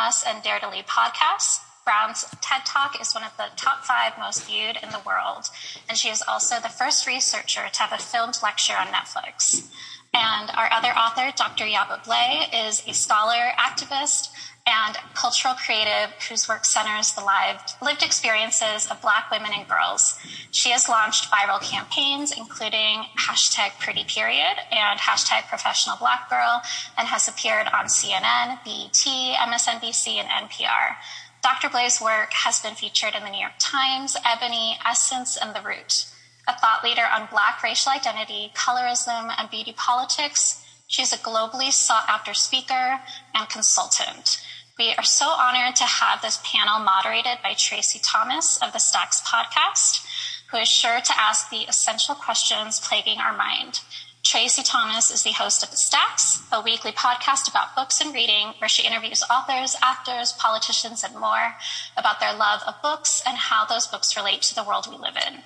us and Dare to Lead podcasts. Brown's TED Talk is one of the top five most viewed in the world, and she is also the first researcher to have a filmed lecture on Netflix. And our other author, Dr. Yaba Blay, is a scholar, activist, and cultural creative whose work centers the lived, lived experiences of Black women and girls. She has launched viral campaigns, including hashtag Pretty Period and hashtag Professional Black Girl, and has appeared on CNN, BET, MSNBC, and NPR. Dr. Blay's work has been featured in the New York Times, Ebony, Essence, and The Root. A thought leader on Black racial identity, colorism, and beauty politics, she's a globally sought after speaker and consultant. We are so honored to have this panel moderated by Tracy Thomas of the Stacks podcast, who is sure to ask the essential questions plaguing our mind. Tracy Thomas is the host of The Stacks, a weekly podcast about books and reading, where she interviews authors, actors, politicians, and more about their love of books and how those books relate to the world we live in.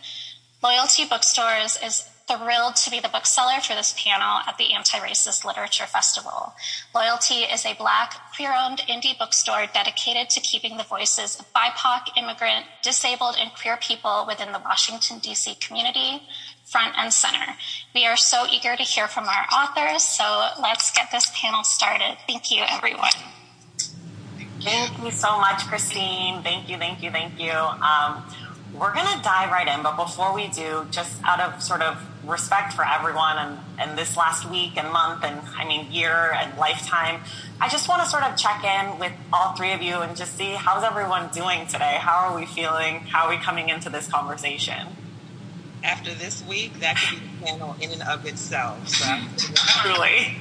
Loyalty Bookstores is thrilled to be the bookseller for this panel at the Anti-Racist Literature Festival. Loyalty is a Black, queer-owned indie bookstore dedicated to keeping the voices of BIPOC, immigrant, disabled, and queer people within the Washington, D.C. community front and center. We are so eager to hear from our authors, so let's get this panel started. Thank you, everyone. Thank you so much, Christine. Thank you, thank you, thank you. Um, we're going to dive right in, but before we do, just out of sort of respect for everyone and, and this last week and month and I mean year and lifetime, I just want to sort of check in with all three of you and just see how's everyone doing today? How are we feeling? How are we coming into this conversation? After this week, that could be a panel in and of itself. So truly,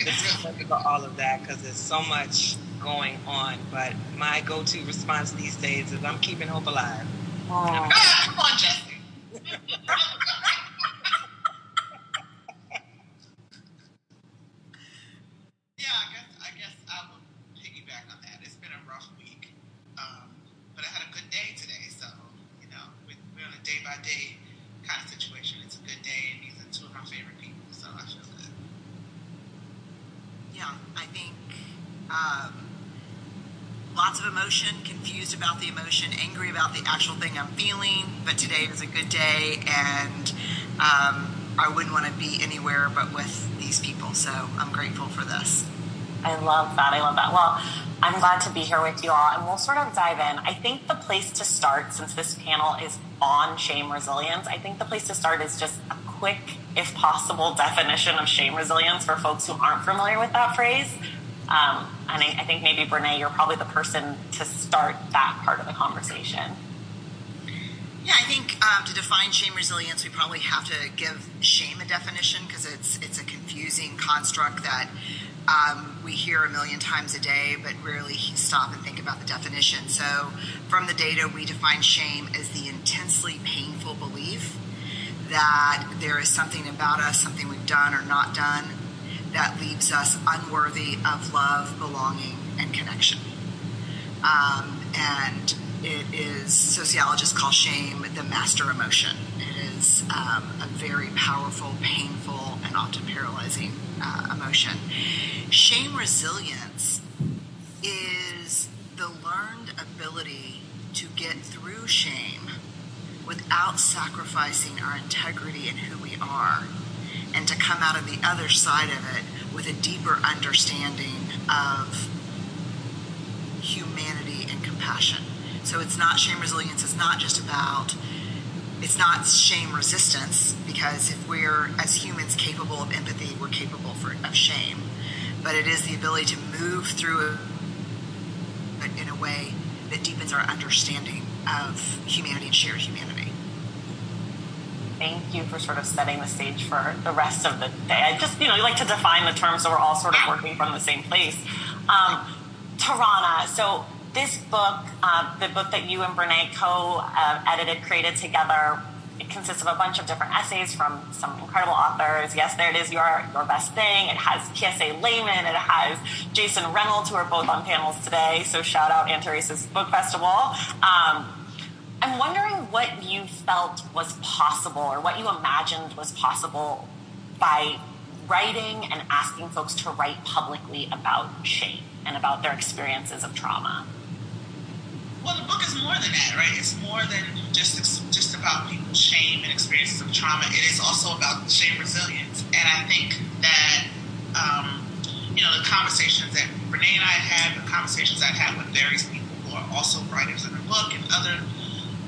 it's for all of that because there's so much going on. But my go-to response these days is I'm keeping hope alive. Oh. Come on, Jesse. yeah, I guess I guess I will piggyback on that. It's been a rough week, um, but I had a good day today. So you know, we're on a day by day kind of situation. It's a good day, and these are two of my favorite people, so I feel good. Yeah, I think. Um, lots of emotion, confused about the emotion, angry about the actual thing I'm feeling. But today is a good day, and um, I wouldn't want to be anywhere but with these people. So I'm grateful for this. I love that. I love that. Well, I'm glad to be here with you all, and we'll sort of dive in. I think the place to start, since this panel is on shame resilience, I think the place to start is just a quick, if possible, definition of shame resilience for folks who aren't familiar with that phrase. Um, and I, I, think maybe Brene, you're probably the person to start that part of the conversation. Yeah, I think um, to define shame resilience, we probably have to give shame a definition because it's it's a confusing construct that um, we hear a million times a day, but rarely stop and think about the definition. So, from the data, we define shame as the intensely painful belief that there is something about us, something we've done or not done, that leaves us unworthy of love, belonging, and connection. Um, and it is, sociologists call shame the master emotion. It is um, a very powerful, painful, and often paralyzing uh, emotion. Shame resilience is the learned ability to get through shame without sacrificing our integrity and who we are and to come out of the other side of it with a deeper understanding of humanity and compassion. So it's not shame resilience, it's not just about it's not shame resistance because if we're as humans capable of empathy, we're capable for, of shame. But it is the ability to move through it in a way that deepens our understanding of humanity and shared humanity thank you for sort of setting the stage for the rest of the day. I just, you know, you like to define the terms so we're all sort of working from the same place. Um, Tarana, so this book, uh, the book that you and Brene co-edited, created together, it consists of a bunch of different essays from some incredible authors. Yes, there it is, Your, Your Best Thing. It has Kiese Laymon. It has Jason Reynolds, who are both on panels today. So shout out Anti-Racist Book Festival. Um, I'm wondering what you felt was possible or what you imagined was possible by writing and asking folks to write publicly about shame and about their experiences of trauma? Well, the book is more than that, right? It's more than just just about people's shame and experiences of trauma. It is also about shame resilience, and I think that um, you know the conversations that Brene and I had, the conversations I've had with various people who are also writers in the book, and other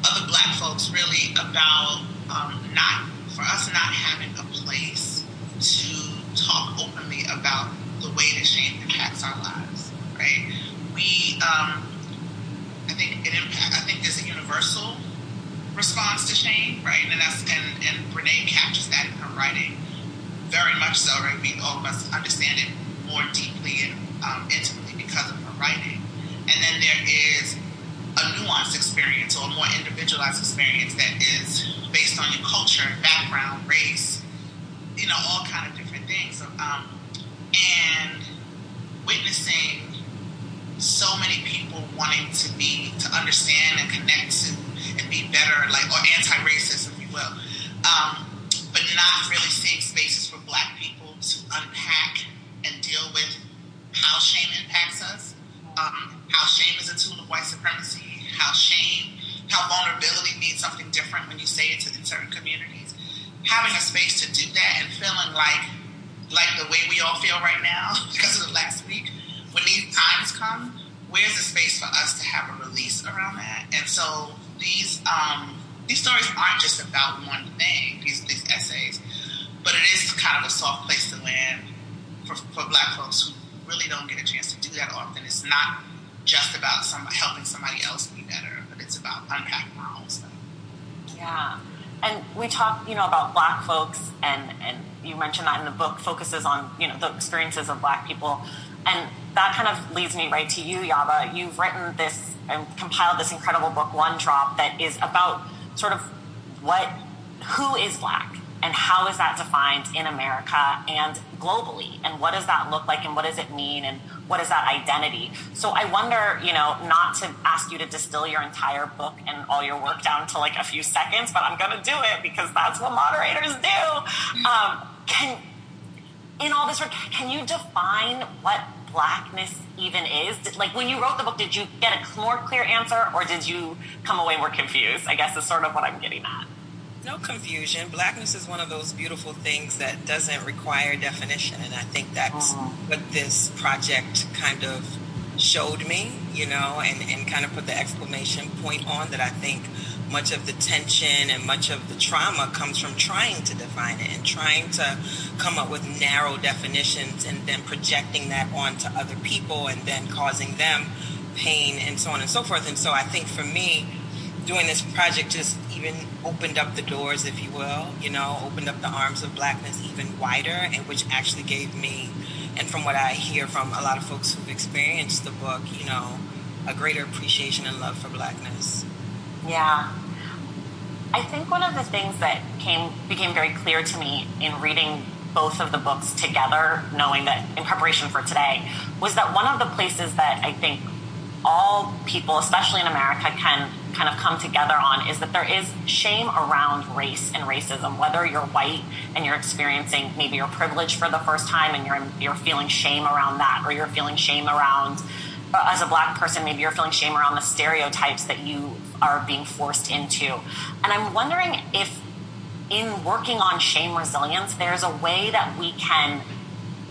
other Black folks, really about um, not for us not having a place to talk openly about the way that shame impacts our lives, right? We um, think it impact. I think there's a universal response to shame, right? And that's and and Brene captures that in her writing very much so, right? We all us understand it more deeply and um, intimately because of her writing. And then there is a nuanced experience or a more individualized experience that is based on your culture, background, race, you know, all kind of different things. Um, and witnessing so many people wanting to be to understand and connect to and be better, like or anti-racist, if you will, um, but not really seeing spaces for Black people to unpack and deal with how shame impacts us, um, how shame is a tool of white supremacy, how shame, how vulnerability means something different when you say it to, in certain communities. Having a space to do that and feeling like like the way we all feel right now because of the last week when these times come, where's the space for us to have a release around that? And so these um, these stories aren't just about one thing, these, these essays, but it is kind of a soft place to land for, for black folks who really don't get a chance to do that often. It's not just about some, helping somebody else be better, but it's about unpacking our own stuff. Yeah. And we talk, you know, about black folks and, and you mentioned that in the book focuses on, you know, the experiences of black people. And that kind of leads me right to you, Yaba. You've written this and compiled this incredible book, One Drop, that is about sort of what, who is black and how is that defined in America and globally? And what does that look like and what does it mean and what is that identity? So I wonder, you know, not to ask you to distill your entire book and all your work down to like a few seconds, but I'm going to do it because that's what moderators do. Um, can, in all this work, can you define what blackness even is? Did, like when you wrote the book, did you get a more clear answer or did you come away more confused? I guess is sort of what I'm getting at. No confusion. Blackness is one of those beautiful things that doesn't require definition. And I think that's mm-hmm. what this project kind of showed me, you know, and, and kind of put the exclamation point on that I think much of the tension and much of the trauma comes from trying to define it and trying to come up with narrow definitions and then projecting that onto other people and then causing them pain and so on and so forth. And so I think for me, doing this project just even opened up the doors, if you will, you know, opened up the arms of blackness even wider, and which actually gave me, and from what I hear from a lot of folks who've experienced the book, you know, a greater appreciation and love for blackness. Yeah. I think one of the things that came became very clear to me in reading both of the books together, knowing that in preparation for today, was that one of the places that I think all people, especially in America, can kind of come together on is that there is shame around race and racism. Whether you're white and you're experiencing maybe your privilege for the first time and you're you're feeling shame around that, or you're feeling shame around uh, as a black person, maybe you're feeling shame around the stereotypes that you are being forced into. And I'm wondering if in working on shame resilience, there's a way that we can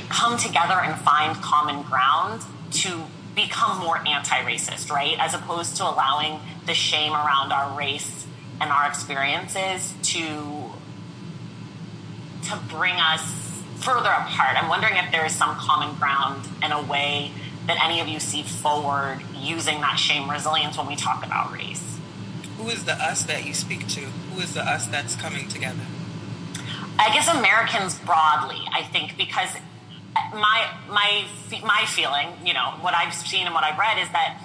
come together and find common ground to become more anti-racist, right? As opposed to allowing the shame around our race and our experiences to to bring us further apart. I'm wondering if there is some common ground and a way that any of you see forward using that shame resilience when we talk about race. Who is the us that you speak to? Who is the us that's coming together? I guess Americans broadly, I think, because my my my feeling, you know, what I've seen and what I've read is that,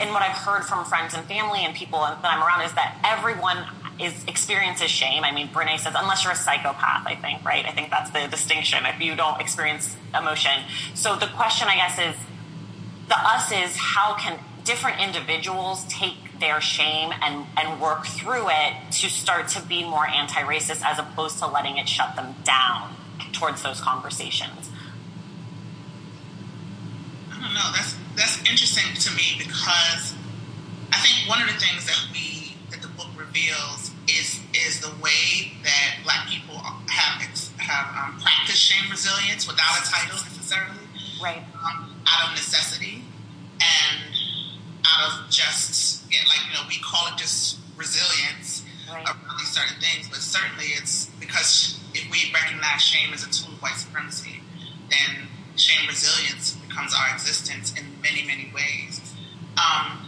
and what I've heard from friends and family and people that I'm around is that everyone is experiences shame. I mean, Brene says unless you're a psychopath, I think, right? I think that's the distinction. If you don't experience emotion, so the question, I guess, is the us is how can different individuals take their shame and, and work through it to start to be more anti-racist as opposed to letting it shut them down towards those conversations? I don't know. that's that's interesting to me because I think one of the things that we that the book reveals is is the way that Black people have have um, practiced shame resilience without a title necessarily, right? Um, out of necessity and out of just yeah, like you know we call it just resilience right. around these certain things, but certainly it's because if we recognize shame as a tool of white supremacy, then shame resilience becomes our existence in many many ways. Um,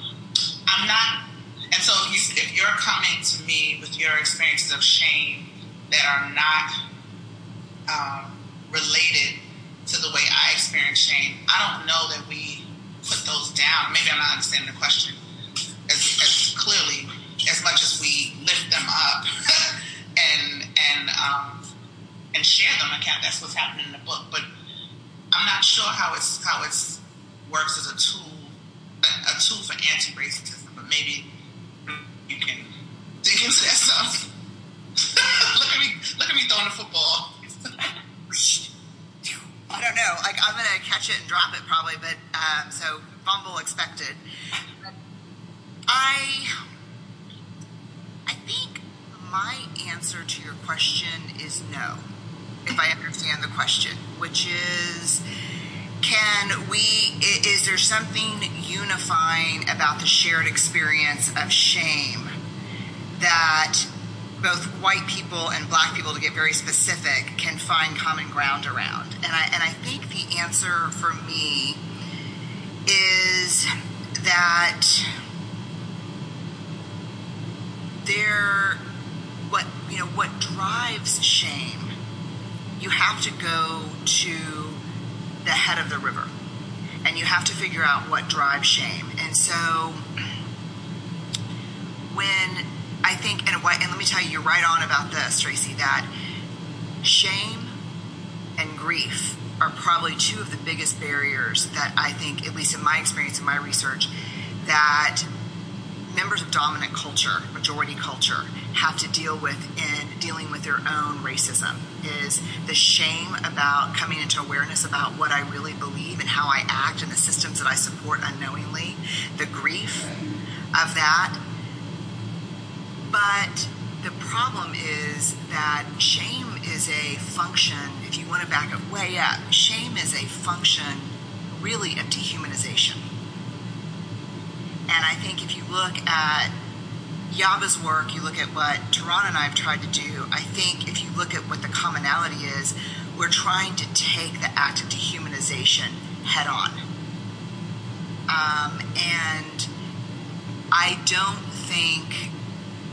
I'm not, and so you, if you're coming to me with your experiences of shame that are not um, related to the way I experience shame, I don't know that we put those down. Maybe I'm not understanding the question as, as clearly as much as we lift them up and and um, and share them. I can't. That's what's happening in the book, but I'm not sure how it's how it's works as a tool a, tool for anti-racism. But maybe you can dig into that stuff. look at me! Look at me throwing the football. I don't know. Like I'm gonna catch it and drop it probably, but um, so fumble expected. I I think my answer to your question is no. If I understand the question, which is can we is there something unifying about the shared experience of shame that both white people and black people, to get very specific, can find common ground around. And I, and I think the answer for me is that there, what, you know, what drives shame, you have to go to the head of the river and you have to figure out what drives shame. And so when I think, and, and let me tell you, you're right on about this, Tracy, that shame and grief are probably two of the biggest barriers that I think, at least in my experience in my research, that members of dominant culture, majority culture, have to deal with in dealing with their own racism is the shame about coming into awareness about what I really believe and how I act and the systems that I support unknowingly, the grief of that but the problem is that shame is a function, if you want to back it way up, shame is a function really of dehumanization. And I think if you look at Yaba's work, you look at what Tarana and I have tried to do, I think if you look at what the commonality is, we're trying to take the act of dehumanization head on. Um, and I don't think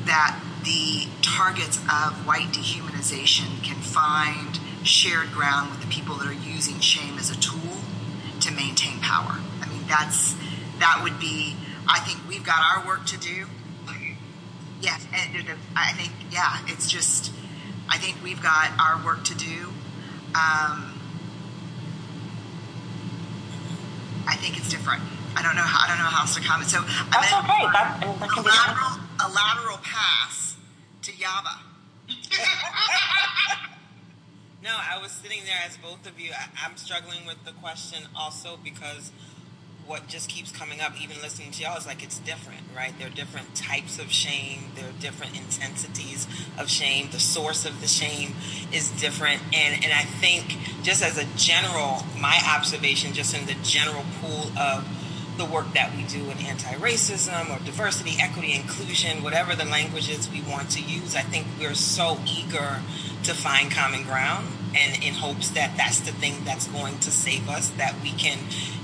that the targets of white dehumanization can find shared ground with the people that are using shame as a tool to maintain power. I mean, that's that would be. I think we've got our work to do. Yes, and I think yeah, it's just. I think we've got our work to do. Um, I think it's different. I don't know how I don't know how else to comment. So that's I'm okay. That, that can be lateral, a lateral pass to Yaba. no, I was sitting there as both of you. I, I'm struggling with the question also because what just keeps coming up, even listening to y'all, is like it's different, right? There are different types of shame. There are different intensities of shame. The source of the shame is different. And, and I think, just as a general, my observation, just in the general pool of the work that we do in anti-racism or diversity, equity, inclusion, whatever the languages we want to use, I think we're so eager to find common ground and in hopes that that's the thing that's going to save us, that we can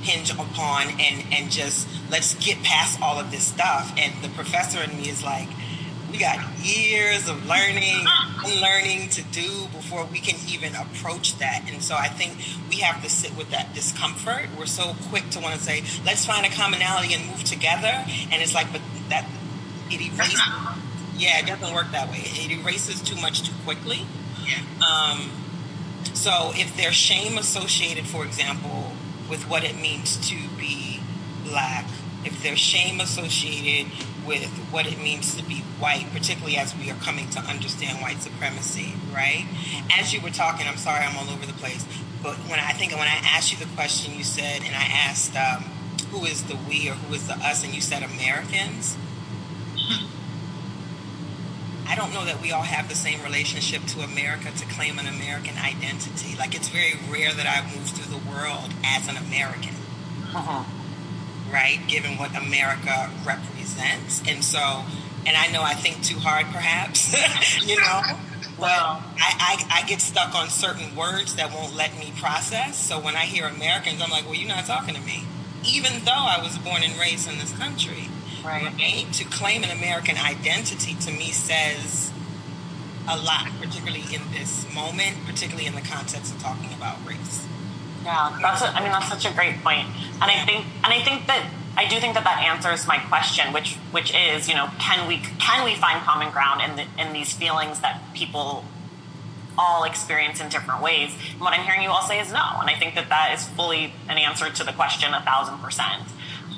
hinge upon and, and just let's get past all of this stuff. And the professor in me is like, we got years of learning learning to do before we can even approach that. And so I think we have to sit with that discomfort. We're so quick to want to say, let's find a commonality and move together. And it's like, but that, it erases, yeah, it doesn't work that way. It erases too much too quickly. yeah. Um, so if there's shame associated, for example, with what it means to be black, if there's shame associated with what it means to be white, particularly as we are coming to understand white supremacy, right? As you were talking, I'm sorry I'm all over the place. but when I think when I asked you the question, you said, and I asked, um, who is the we or who is the us, and you said Americans. I don't know that we all have the same relationship to America to claim an American identity. Like it's very rare that I move through the world as an American. Uh-huh. Right? Given what America represents. And so, and I know I think too hard perhaps, you know, well, I, I, I, get stuck on certain words that won't let me process. So when I hear Americans, I'm like, well, you're not talking to me. Even though I was born and raised in this country. Right. To claim an American identity to me says a lot, particularly in this moment, particularly in the context of talking about race. Yeah, that's. A, I mean, that's such a great point, and yeah. I think, and I think that I do think that that answers my question, which which is, you know, can we can we find common ground in the, in these feelings that people all experience in different ways? And what I'm hearing you all say is no, and I think that that is fully an answer to the question a thousand percent.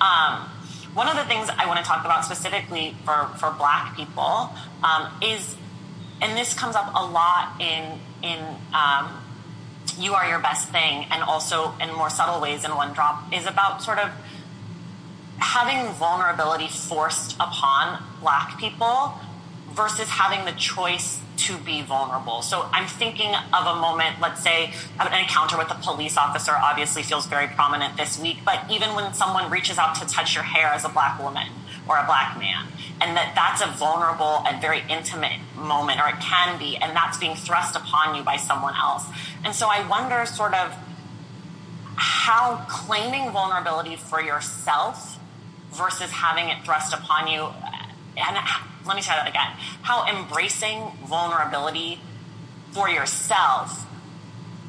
Um, one of the things I want to talk about specifically for, for black people um, is, and this comes up a lot in, in um, You Are Your Best Thing, and also in more subtle ways in One Drop, is about sort of having vulnerability forced upon black people versus having the choice to be vulnerable. So I'm thinking of a moment, let's say an encounter with a police officer obviously feels very prominent this week, but even when someone reaches out to touch your hair as a black woman or a black man, and that that's a vulnerable and very intimate moment, or it can be, and that's being thrust upon you by someone else. And so I wonder sort of how claiming vulnerability for yourself versus having it thrust upon you and let me try that again. How embracing vulnerability for yourself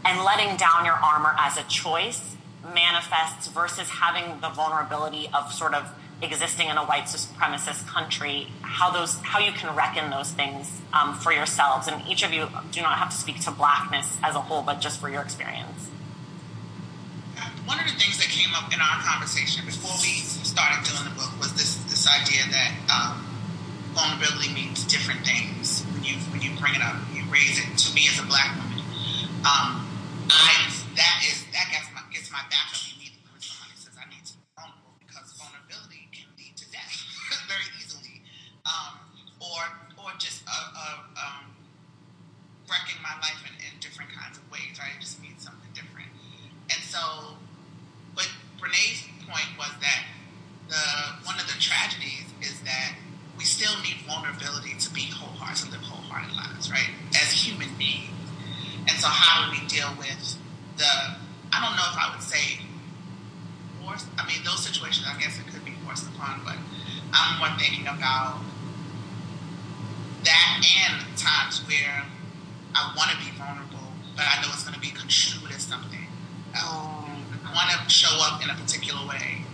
and letting down your armor as a choice manifests versus having the vulnerability of sort of existing in a white supremacist country how those how you can reckon those things um, for yourselves and each of you do not have to speak to blackness as a whole but just for your experience one of the things that came up in our conversation before we started doing the book was this this idea that um, vulnerability means different things when you when you bring it up. You raise it to me as a black woman. Um, I that is that gets my gets my back up immediately when somebody says I need to be vulnerable because vulnerability can lead to death very easily, um, or or just a, a, um, wrecking my life in, in different kinds of ways. Right, it just means something different. And so, but Brene's point was that the one of the tragedies is that we still need vulnerability to be wholehearted, to live wholehearted lives, right? As human beings. And so how do we deal with the, I don't know if I would say forced, I mean, those situations, I guess it could be forced upon, but I'm more thinking about that and times where I want to be vulnerable, but I know it's going to be construed as something else. I want to show up in a particular way,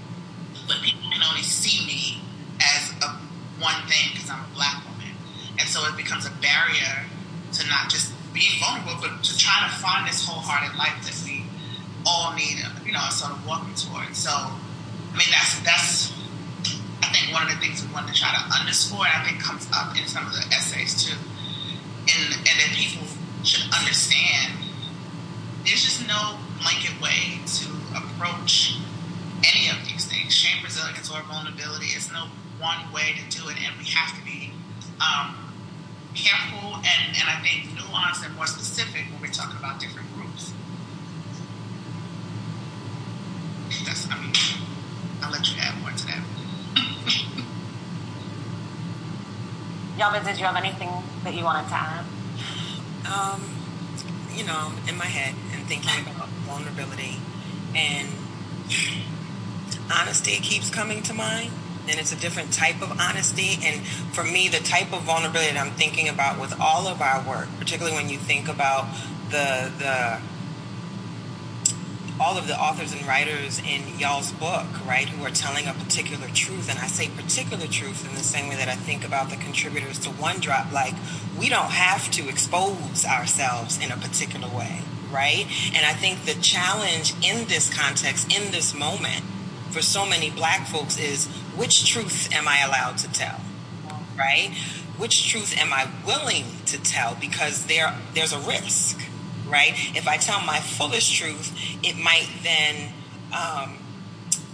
but people can only see me as a one thing because I'm a black woman. And so it becomes a barrier to not just being vulnerable, but to try to find this wholehearted life that we all need, you know, sort of walking towards. So, I mean, that's, that's, I think one of the things we want to try to underscore, and I think comes up in some of the essays too, and, and that people should understand there's just no blanket way to approach any of these things. Shame, resilience, or vulnerability is no one way to do it, and we have to be um, careful and, and I think nuanced and more specific when we're talking about different groups. That's, I mean, I'll let you add more to that. Yaba, did you have anything that you wanted to add? Um, you know, in my head and thinking about vulnerability and honesty keeps coming to mind and it's a different type of honesty. And for me, the type of vulnerability that I'm thinking about with all of our work, particularly when you think about the the all of the authors and writers in y'all's book, right, who are telling a particular truth. And I say particular truth in the same way that I think about the contributors to One Drop. Like, we don't have to expose ourselves in a particular way, right? And I think the challenge in this context, in this moment, for so many black folks is which truth am I allowed to tell? Right? Which truth am I willing to tell? Because there there's a risk, right? If I tell my fullest truth, it might then um,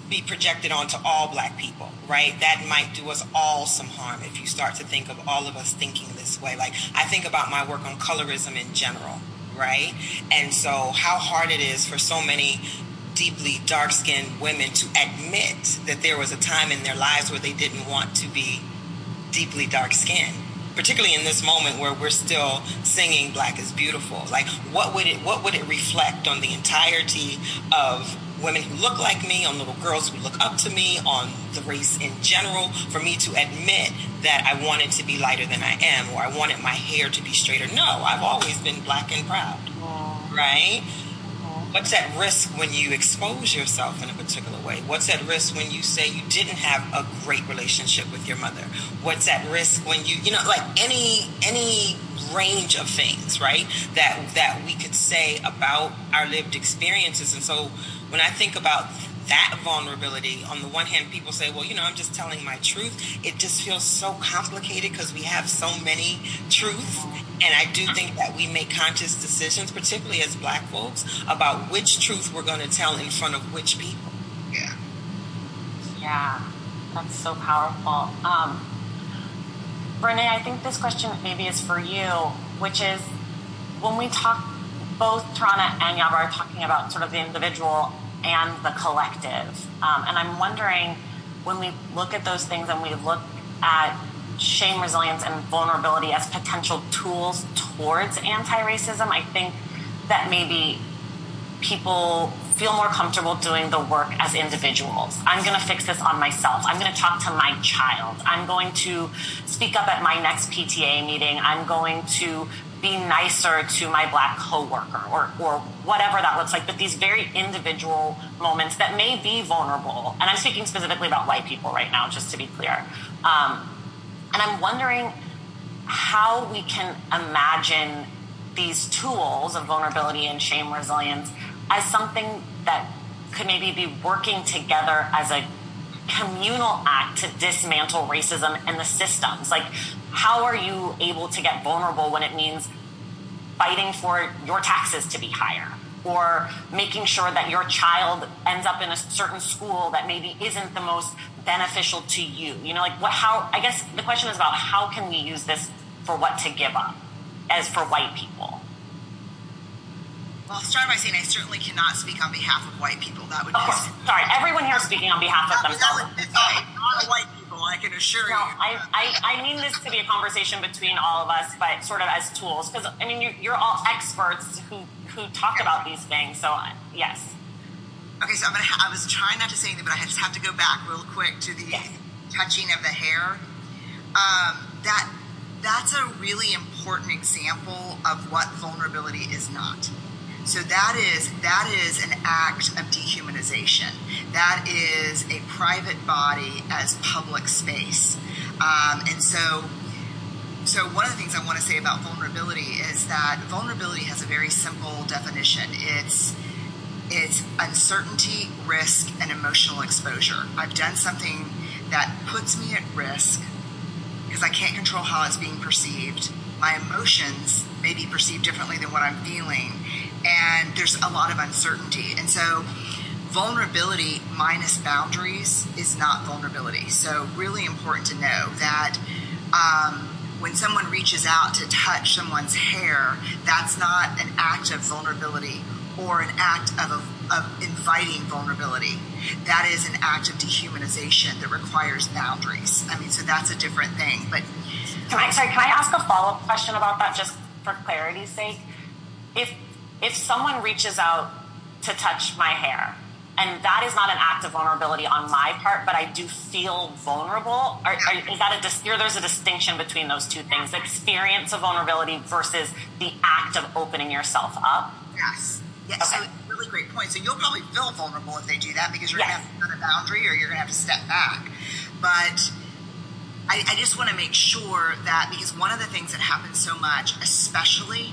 be projected onto all black people, right? That might do us all some harm if you start to think of all of us thinking this way. Like I think about my work on colorism in general, right? And so how hard it is for so many deeply dark skinned women to admit that there was a time in their lives where they didn't want to be deeply dark skinned particularly in this moment where we're still singing black is beautiful. Like what would it what would it reflect on the entirety of women who look like me on little girls who look up to me on the race in general for me to admit that I wanted to be lighter than I am or I wanted my hair to be straighter? No I've always been black and proud right What's at risk when you expose yourself in a particular way? What's at risk when you say you didn't have a great relationship with your mother? What's at risk when you, you know, like any any range of things, right? That that we could say about our lived experiences. And so when I think about that vulnerability, on the one hand, people say, well, you know, I'm just telling my truth. It just feels so complicated because we have so many truths. And I do think that we make conscious decisions, particularly as black folks, about which truth we're going to tell in front of which people. Yeah. Yeah, that's so powerful. Um, Brene, I think this question maybe is for you, which is when we talk, both Tarana and Yaba are talking about sort of the individual and the collective. Um, and I'm wondering when we look at those things and we look at shame, resilience, and vulnerability as potential tools towards anti racism, I think that maybe people feel more comfortable doing the work as individuals. I'm going to fix this on myself. I'm going to talk to my child. I'm going to speak up at my next PTA meeting. I'm going to be nicer to my black coworker or, or whatever that looks like, but these very individual moments that may be vulnerable. And I'm speaking specifically about white people right now, just to be clear. Um, and I'm wondering how we can imagine these tools of vulnerability and shame resilience as something that could maybe be working together as a communal act to dismantle racism and the systems. Like, how are you able to get vulnerable when it means fighting for your taxes to be higher? Or making sure that your child ends up in a certain school that maybe isn't the most beneficial to you. You know, like what, how, I guess the question is about how can we use this for what to give up as for white people? Well, I'll start by saying I certainly cannot speak on behalf of white people. That would of course. Sorry, everyone here is speaking on behalf of themselves. not white people, I can assure no, you. I, I, I mean this to be a conversation between all of us, but sort of as tools. Because, I mean, you're, you're all experts who, who talk about these things. So, uh, yes. Okay, so I'm gonna. Ha- I was trying not to say anything, but I just have to go back real quick to the yes. touching of the hair. Um, that that's a really important example of what vulnerability is not. So that is that is an act of dehumanization. That is a private body as public space, um, and so. So one of the things I want to say about vulnerability is that vulnerability has a very simple definition. It's it's uncertainty, risk, and emotional exposure. I've done something that puts me at risk because I can't control how it's being perceived. My emotions may be perceived differently than what I'm feeling and there's a lot of uncertainty. And so, vulnerability minus boundaries is not vulnerability. So, really important to know that um, when someone reaches out to touch someone's hair, that's not an act of vulnerability or an act of, of inviting vulnerability. That is an act of dehumanization that requires boundaries. I mean, so that's a different thing. But can I, sorry, can I ask a follow up question about that just for clarity's sake? If if someone reaches out to touch my hair, and that is not an act of vulnerability on my part, but I do feel vulnerable. Are, are, is that a there's a distinction between those two things: the experience of vulnerability versus the act of opening yourself up? Yes. Yes. Okay. So really great point. So you'll probably feel vulnerable if they do that because you're yes. going to have to set a boundary or you're going to have to step back. But I, I just want to make sure that because one of the things that happens so much, especially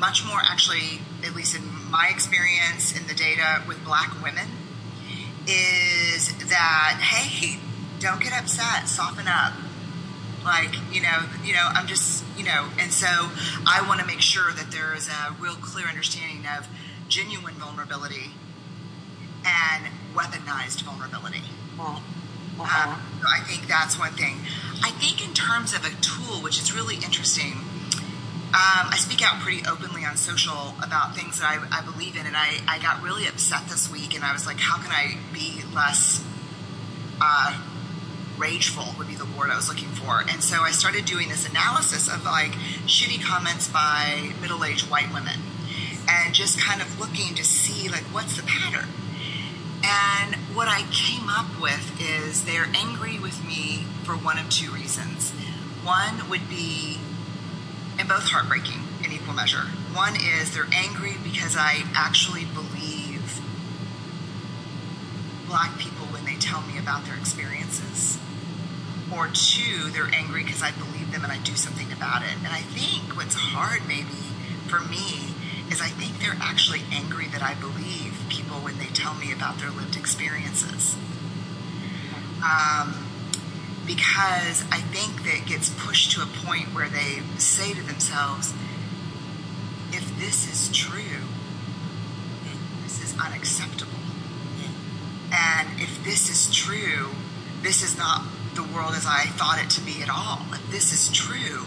much more actually, at least in my experience in the data with black women, is that, hey, don't get upset, soften up. Like, you know, you know, I'm just, you know, and so I want to make sure that there is a real clear understanding of genuine vulnerability and weaponized vulnerability. Uh-huh. Um, so I think that's one thing. I think in terms of a tool, which is really interesting, um, I speak out pretty openly on social about things that I, I believe in, and I, I got really upset this week, and I was like, how can I be less uh, rageful would be the word I was looking for. And so I started doing this analysis of like shitty comments by middle-aged white women and just kind of looking to see like what's the pattern. And what I came up with is they're angry with me for one of two reasons. One would be, and both heartbreaking in equal measure. One is they're angry because I actually believe black people when they tell me about their experiences. Or two, they're angry because I believe them and I do something about it. And I think what's hard maybe for me is I think they're actually angry that I believe people when they tell me about their lived experiences. Um, because I think that gets pushed to a point where they say to themselves, if this is true, this is unacceptable. And if this is true, this is not the world as I thought it to be at all. If this is true,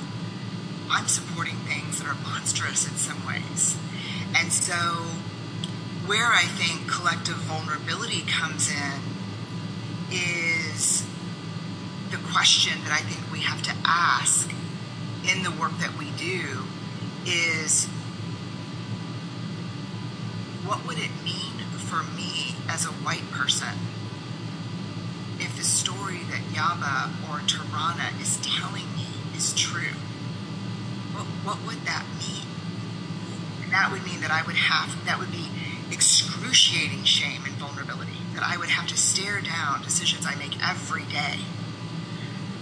I'm supporting things that are monstrous in some ways. And so, where I think collective vulnerability comes in is the question that I think we have to ask in the work that we do is what would it mean for me as a white person if the story that Yaba or Tarana is telling me is true? What, what would that mean? And that would mean that I would have, that would be excruciating shame and vulnerability, that I would have to stare down decisions I make every day.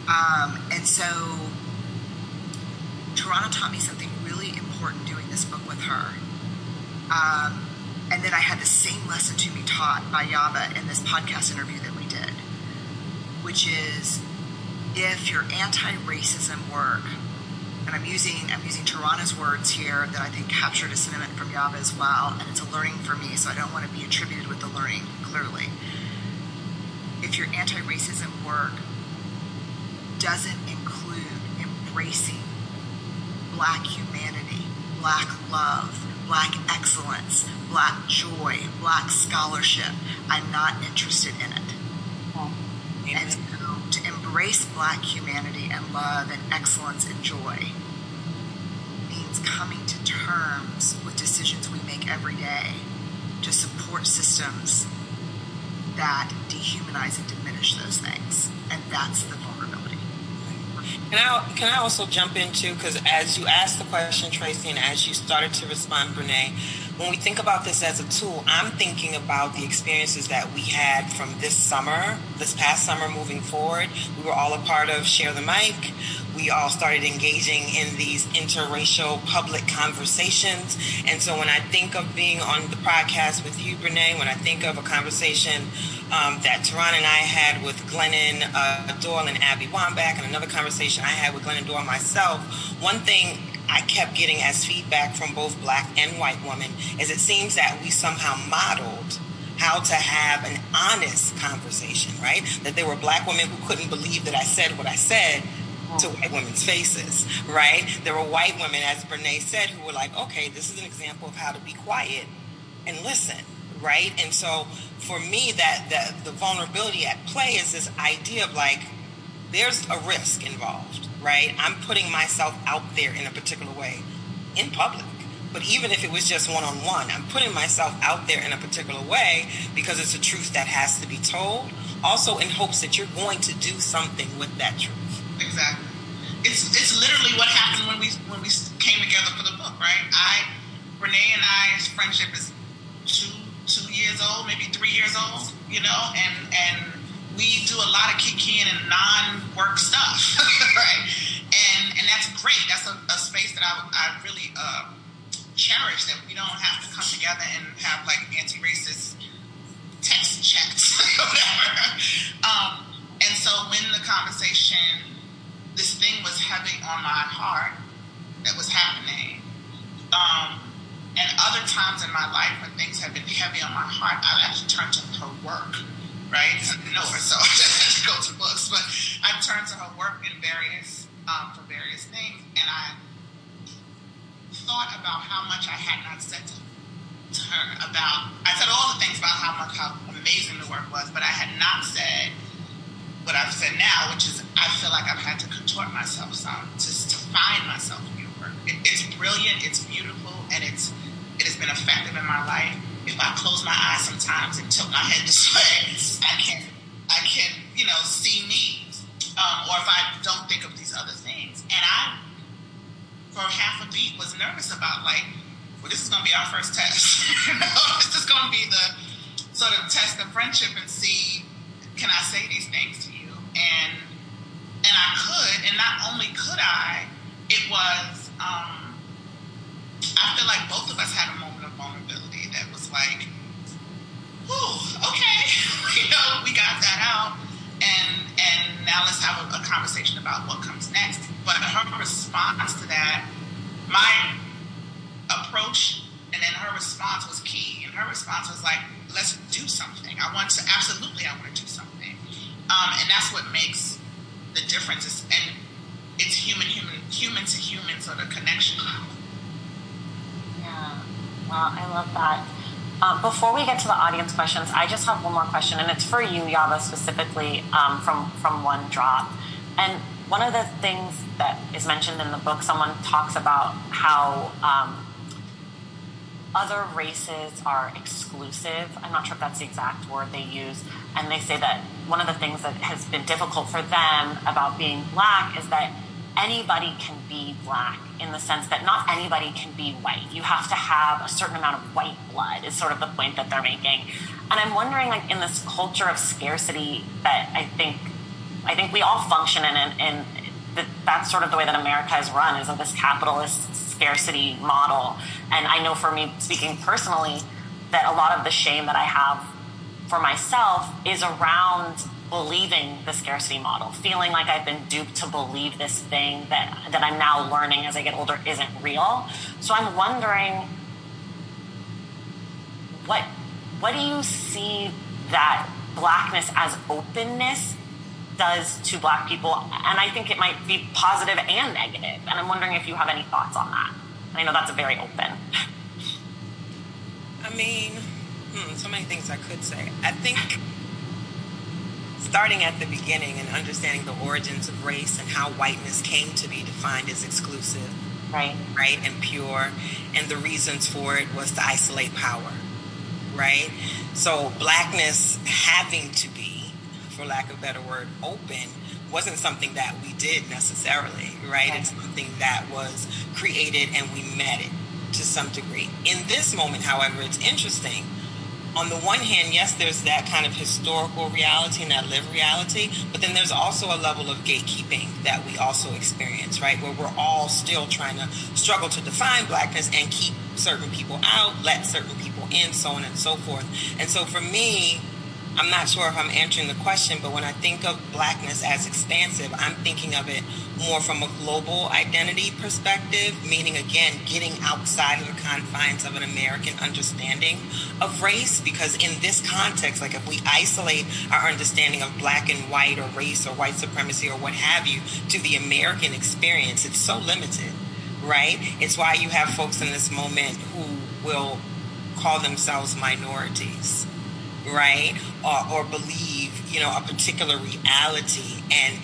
Um, and so Tarana taught me something really important doing this book with her. Um, and then I had the same lesson to be taught by Yaba in this podcast interview that we did, which is if your anti-racism work and I'm using I'm using Tarana's words here that I think captured a sentiment from Yaba as well, and it's a learning for me, so I don't want to be attributed with the learning clearly. If your anti-racism work doesn't include embracing black humanity, black love, black excellence, black joy, black scholarship, I'm not interested in it. And so to embrace black humanity and love and excellence and joy means coming to terms with decisions we make every day to support systems that dehumanize and diminish those things. And that's the. Can I, can I also jump into, because as you asked the question, Tracy, and as you started to respond, Brene, when we think about this as a tool, I'm thinking about the experiences that we had from this summer, this past summer moving forward. We were all a part of Share the Mic. We all started engaging in these interracial public conversations. And so when I think of being on the podcast with you, Brene, when I think of a conversation um, that Tarana and I had with Glennon uh, Doyle and Abby Wambach, and another conversation I had with Glennon Doyle myself, one thing I kept getting as feedback from both black and white women is it seems that we somehow modeled how to have an honest conversation, right? That there were black women who couldn't believe that I said what I said to white women's faces, right? There were white women, as Brene said, who were like, okay, this is an example of how to be quiet and listen, right? And so for me, that, that the vulnerability at play is this idea of like, there's a risk involved right? I'm putting myself out there in a particular way in public. But even if it was just one on one, I'm putting myself out there in a particular way because it's a truth that has to be told. Also, in hopes that you're going to do something with that truth. Exactly. It's it's literally what happened when we when we came together for the book, right? I, Brene and I's friendship is two two years old, maybe three years old, you know, and and we do a lot of kikiing and non-work stuff, right? And and that's great. That's a, a space that I, I really uh, cherish. That we don't have to come together and have like anti-racist text chats whatever. Um, and so when the conversation this thing was heavy on my heart that was happening. Um, and other times in my life when things have been heavy on my heart, I've actually turned to her work, right? Her, so I just go to books. But I've turned to her work in various um, for various things, and I thought about how much I had not said to, to her about. I said all the things about how much how amazing the work was, but I had not said what I've said now, which is I feel like I've had to contort myself some to, to find myself in your work. It, it's brilliant, it's beautiful, and it's it has been effective in my life. If I close my eyes sometimes and tilt my head this way, I can I can you know see me, um, or if I don't think of these other things, and I for half a beat was nervous about like, well, this is going to be our first test. you know, this is going to be the sort of test of friendship and see can I say these things to you? And and I could, and not only could I, it was um, I feel like both of us had a moment of vulnerability that was like, whew, okay, you know, we got that out. And and now let's have a, a conversation about what comes next. But her response to that, my approach and then her response was key. And her response was like, let's do something. I want to, absolutely, I want to do something. Um, and that's what makes the difference. And it's human, human, human to human sort of connection. I love that. Uh, before we get to the audience questions, I just have one more question, and it's for you, Yaba, specifically um, from from One Drop. And one of the things that is mentioned in the book, someone talks about how um, other races are exclusive. I'm not sure if that's the exact word they use. And they say that one of the things that has been difficult for them about being black is that anybody can be black in the sense that not anybody can be white. You have to have a certain amount of white blood, is sort of the point that they're making. And I'm wondering, like, in this culture of scarcity that I think, I think we all function in, and that's sort of the way that America is run, is of this capitalist scarcity model. And I know for me, speaking personally, that a lot of the shame that I have for myself is around believing the scarcity model, feeling like I've been duped to believe this thing that, that I'm now learning as I get older isn't real. So I'm wondering what what do you see that blackness as openness does to black people. And I think it might be positive and negative. And I'm wondering if you have any thoughts on that. I know that's a very open. I mean, hmm, so many things I could say. I think starting at the beginning and understanding the origins of race and how whiteness came to be defined as exclusive, right, right, and pure, and the reasons for it was to isolate power, right. So blackness having to be for lack of a better word, open wasn't something that we did necessarily, right? right? It's something that was created and we met it to some degree. In this moment, however, it's interesting. On the one hand, yes, there's that kind of historical reality and that lived reality, but then there's also a level of gatekeeping that we also experience, right? Where we're all still trying to struggle to define blackness and keep certain people out, let certain people in, so on and so forth. And so for me, I'm not sure if I'm answering the question, but when I think of blackness as expansive, I'm thinking of it more from a global identity perspective, meaning again, getting outside of the confines of an American understanding of race. Because in this context, like if we isolate our understanding of black and white or race or white supremacy or what have you to the American experience, it's so limited, right? It's why you have folks in this moment who will call themselves minorities right? Or, or believe, you know, a particular reality. And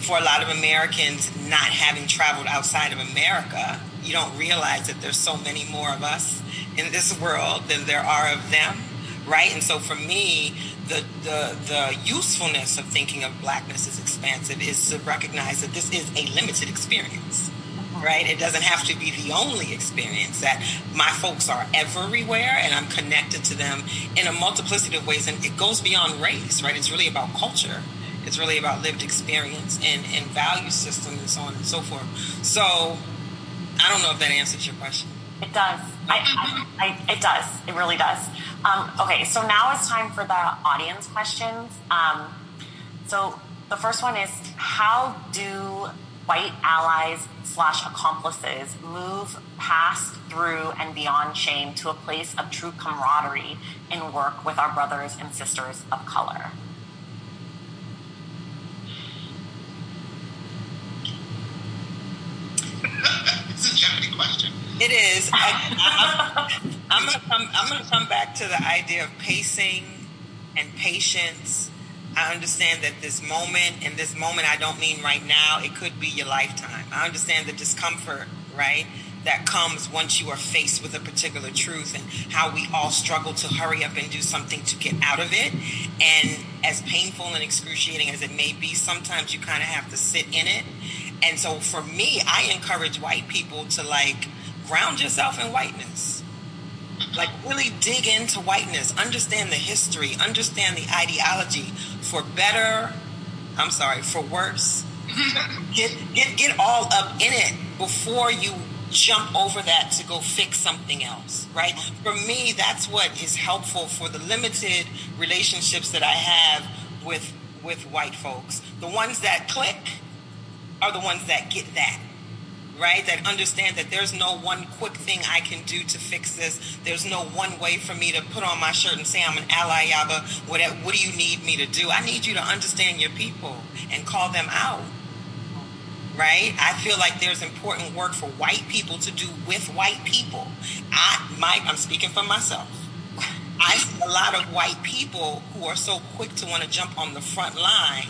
for a lot of Americans not having traveled outside of America, you don't realize that there's so many more of us in this world than there are of them, right? And so for me, the, the, the usefulness of thinking of blackness as expansive is to recognize that this is a limited experience right? It doesn't have to be the only experience that my folks are everywhere and I'm connected to them in a multiplicity of ways. And it goes beyond race, right? It's really about culture. It's really about lived experience and, and value system and so on and so forth. So I don't know if that answers your question. It does. I, I, I, it does. It really does. Um, okay, so now it's time for the audience questions. Um, So the first one is how do white allies slash accomplices move past, through, and beyond shame to a place of true camaraderie in work with our brothers and sisters of color? it's a Jeopardy question. It is. I, am gonna come. I'm gonna come back to the idea of pacing and patience. I understand that this moment, and this moment, I don't mean right now. It could be your lifetime. I understand the discomfort, right? That comes once you are faced with a particular truth, and how we all struggle to hurry up and do something to get out of it. And as painful and excruciating as it may be, sometimes you kind of have to sit in it. And so for me, I encourage white people to like ground yourself in whiteness. Like really dig into whiteness, understand the history, understand the ideology for better, I'm sorry, for worse. get get get all up in it before you jump over that to go fix something else, right? For me, that's what is helpful for the limited relationships that I have with with white folks. The ones that click are the ones that get that right? That understand that there's no one quick thing I can do to fix this. There's no one way for me to put on my shirt and say I'm an ally, Yaba. What, what do you need me to do? I need you to understand your people and call them out. Right? I feel like there's important work for white people to do with white people. I, Mike, I'm speaking for myself. I see a lot of white people who are so quick to want to jump on the front line,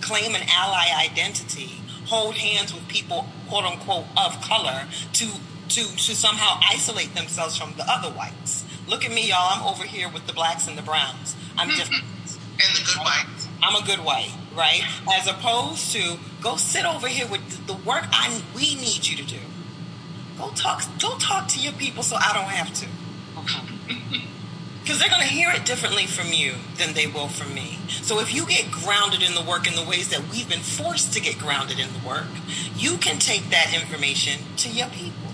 claim an ally identity, hold hands with people, quote unquote, of color to to to somehow isolate themselves from the other whites. Look at me, y'all. I'm over here with the blacks and the browns. I'm mm-hmm. different. and the good whites. I'm a good white, right? As opposed to go sit over here with the work I we need you to do. Go talk. Go talk to your people so I don't have to. Because they're going to hear it differently from you than they will from me. So if you get grounded in the work in the ways that we've been forced to get grounded in the work, you can take that information to your people.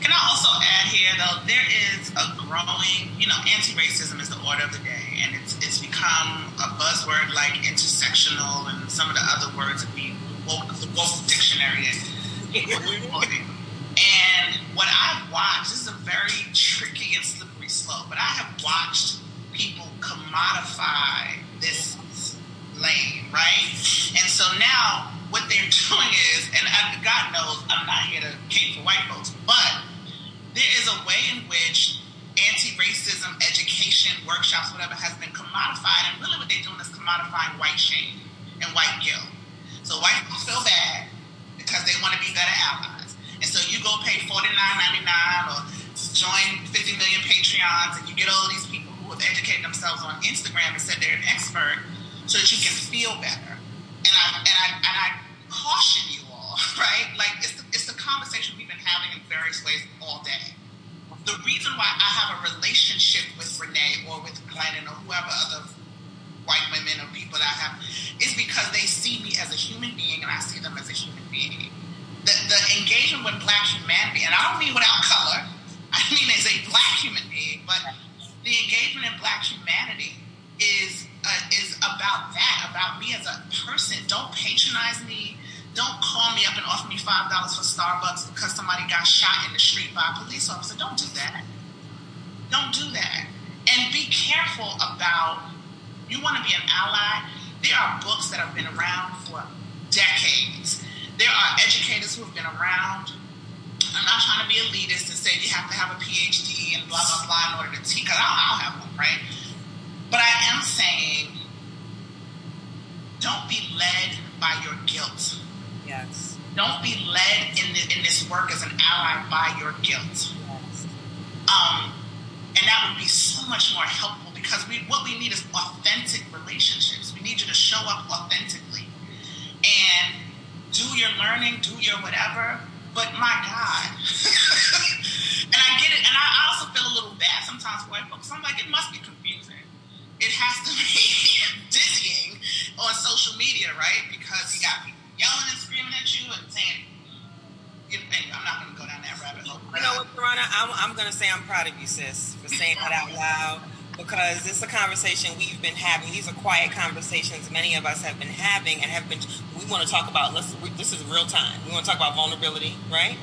Can I also add here, though, there is a growing, you know, anti-racism is the order of the day, and it's it's become a buzzword like intersectional and some of the other words that we woke the woke dictionary. and what I've watched this is a very tricky and slippery slow, but I have watched people commodify this lane, right? And so now what they're doing is, and God knows I'm not here to cape for white folks, but there is a way in which anti-racism education workshops, whatever, has been commodified, and really what they're doing is commodifying white shame and white guilt. So white people feel bad because they want to be better allies, and so you go pay forty nine ninety nine or join 50 million Patreons and you get all these people who have educated themselves on Instagram and said they're an expert so that you can feel better. And I, and I, and I caution you all, right? Like it's the, it's the conversation we've been having in various ways all day. The reason why I have a relationship with Brene or with Glennon or whoever other white women or people that I have is because they see me as a human being and I see them as a human being. The, the engagement with black humanity, and I don't mean without color, I mean, as a black human being, but the engagement in black humanity is uh, is about that, about me as a person. Don't patronize me. Don't call me up and offer me five dollars for Starbucks because somebody got shot in the street by a police officer. Don't do that. Don't do that. And be careful about. You want to be an ally. There are books that have been around for decades. There are educators who have been around I'm not trying to be elitist and say you have to have a PhD and blah blah blah in order to teach. Because I don't have one, right? But I am saying, don't be led by your guilt. Yes. Don't be led in the, in this work as an ally by your guilt. Yes. Um, and that would be so much more helpful because we what we need is authentic relationships. We need you to show up authentically and do your learning, do your whatever, but my God. and I get it. And I also feel a little bad sometimes for white folks. I'm like, it must be confusing. It has to be dizzying on social media, right? Because you got people yelling and screaming at you and saying, I'm not going to go down that rabbit hole. You know what, Tarana? I'm, I'm going to say I'm proud of you, sis, for saying that out loud because it's a conversation we've been having. These are quiet conversations many of us have been having and have been. We want to talk about. Let's. This is real time. We want to talk about vulnerability, right?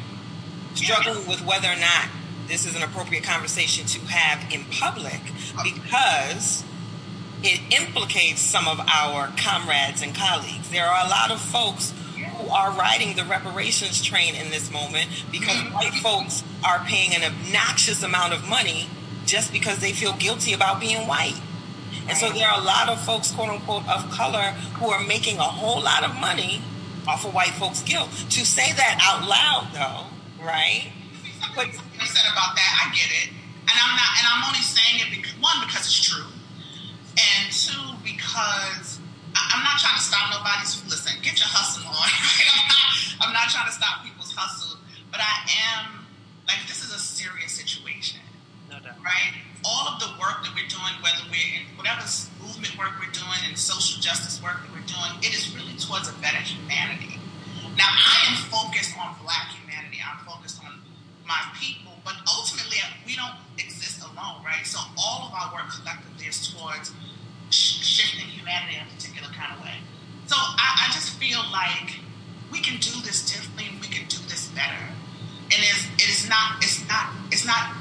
Struggling with whether or not this is an appropriate conversation to have in public oh. because it implicates some of our comrades and colleagues. There are a lot of folks who are riding the reparations train in this moment because mm-hmm. white folks are paying an obnoxious amount of money just because they feel guilty about being white. And so there are a lot of folks, quote unquote, of color who are making a whole lot of money off of white folks' guilt. To say that out loud, though, right? But you said about that, I get it, and I'm not, and I'm only saying it because one because it's true, and two because I'm not trying to stop nobody's. Listen, get your hustle on. I'm, not, I'm not trying to stop people's hustle, but I am like this is a serious situation right? All of the work that we're doing, whether we're in whatever movement work we're doing and social justice work that we're doing, it is really towards a better humanity. Now, I am focused on black humanity. I'm focused on my people, but ultimately, uh, we don't exist alone, right? So all of our work collectively is towards sh- shifting humanity in a particular kind of way. So I, I just feel like we can do this differently and we can do this better. And it's, it is not, it's not, it's not